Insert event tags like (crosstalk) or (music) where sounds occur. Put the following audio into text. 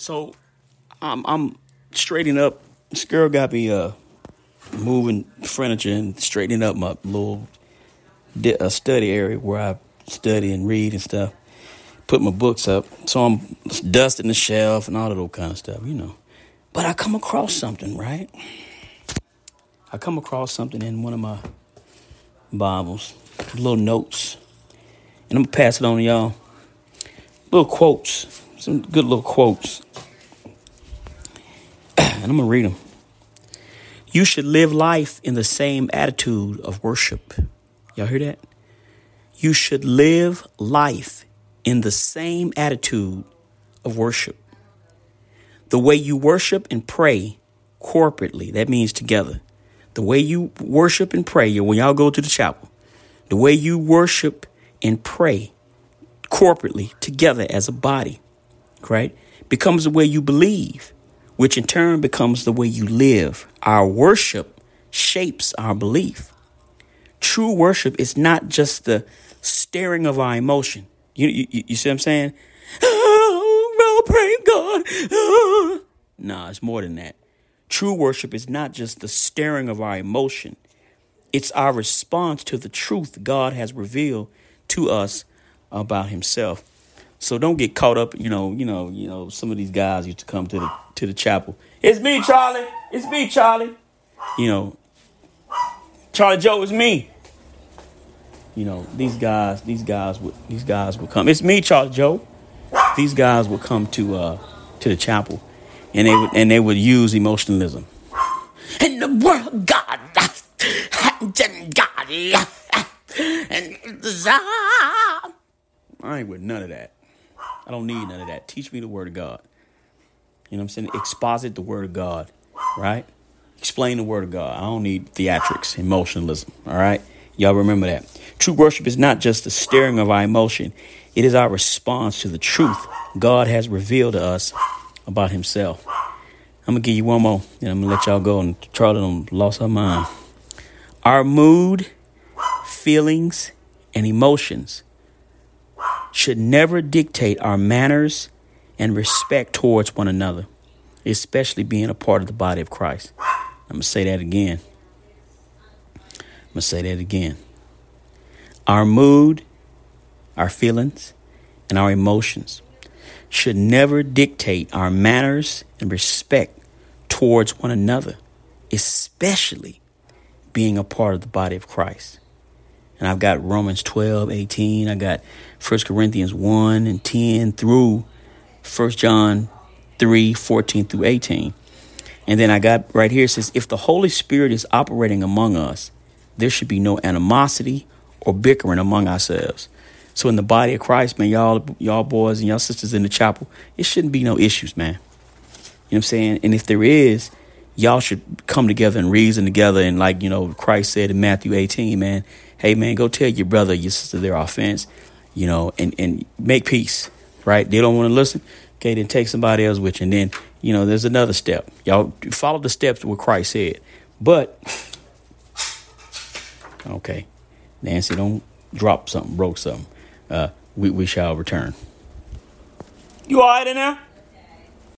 So I'm I'm straightening up. This girl got me uh moving furniture and straightening up my little di- uh, study area where I study and read and stuff. Put my books up. So I'm dusting the shelf and all of those kind of stuff, you know. But I come across something, right? I come across something in one of my Bibles, little notes. And I'm gonna pass it on to y'all. Little quotes, some good little quotes. And I'm gonna read them. You should live life in the same attitude of worship. Y'all hear that? You should live life in the same attitude of worship. The way you worship and pray corporately, that means together. The way you worship and pray, when y'all go to the chapel, the way you worship and pray corporately together as a body, right, becomes the way you believe, which in turn becomes the way you live. Our worship shapes our belief. True worship is not just the stirring of our emotion. You, you, you see what I'm saying? (gasps) Oh, praise God. Oh. (gasps) Nah, it's more than that. True worship is not just the stirring of our emotion. It's our response to the truth God has revealed to us about himself. So don't get caught up, you know, you know, you know, some of these guys used to come to the to the chapel. It's me, Charlie. It's me, Charlie. You know, Charlie Joe is me. You know, these guys, these guys would these guys would come. It's me, Charlie Joe. These guys would come to uh to the chapel and they would and they would use emotionalism. In the world, God, God, and I ain't with none of that. I don't need none of that. Teach me the word of God. You know what I'm saying? Exposit the word of God, right? Explain the word of God. I don't need theatrics, emotionalism, all right? Y'all remember that. True worship is not just the stirring of our emotion, it is our response to the truth God has revealed to us about Himself. I'm gonna give you one more, and I'm gonna let y'all go. And Charlie done lost her mind. Our mood, feelings, and emotions should never dictate our manners and respect towards one another, especially being a part of the body of Christ. I'm going to say that again. I'm going to say that again. Our mood, our feelings, and our emotions should never dictate our manners and respect towards one another, especially being a part of the body of Christ. And I've got Romans 12, 18. I got 1 Corinthians 1 and 10 through 1 John 3, 14 through 18. And then I got right here it says, if the Holy Spirit is operating among us, there should be no animosity or bickering among ourselves. So in the body of Christ, man, y'all, y'all boys and y'all sisters in the chapel, it shouldn't be no issues, man. You know what I'm saying? And if there is, y'all should come together and reason together. And like, you know, Christ said in Matthew 18, man, hey, man, go tell your brother, your sister their offense, you know, and, and make peace, right? They don't want to listen. Okay, then take somebody else with you. And then, you know, there's another step. Y'all follow the steps what Christ said. But, okay, Nancy, don't drop something, broke something. Uh, we, we shall return. You all right in there?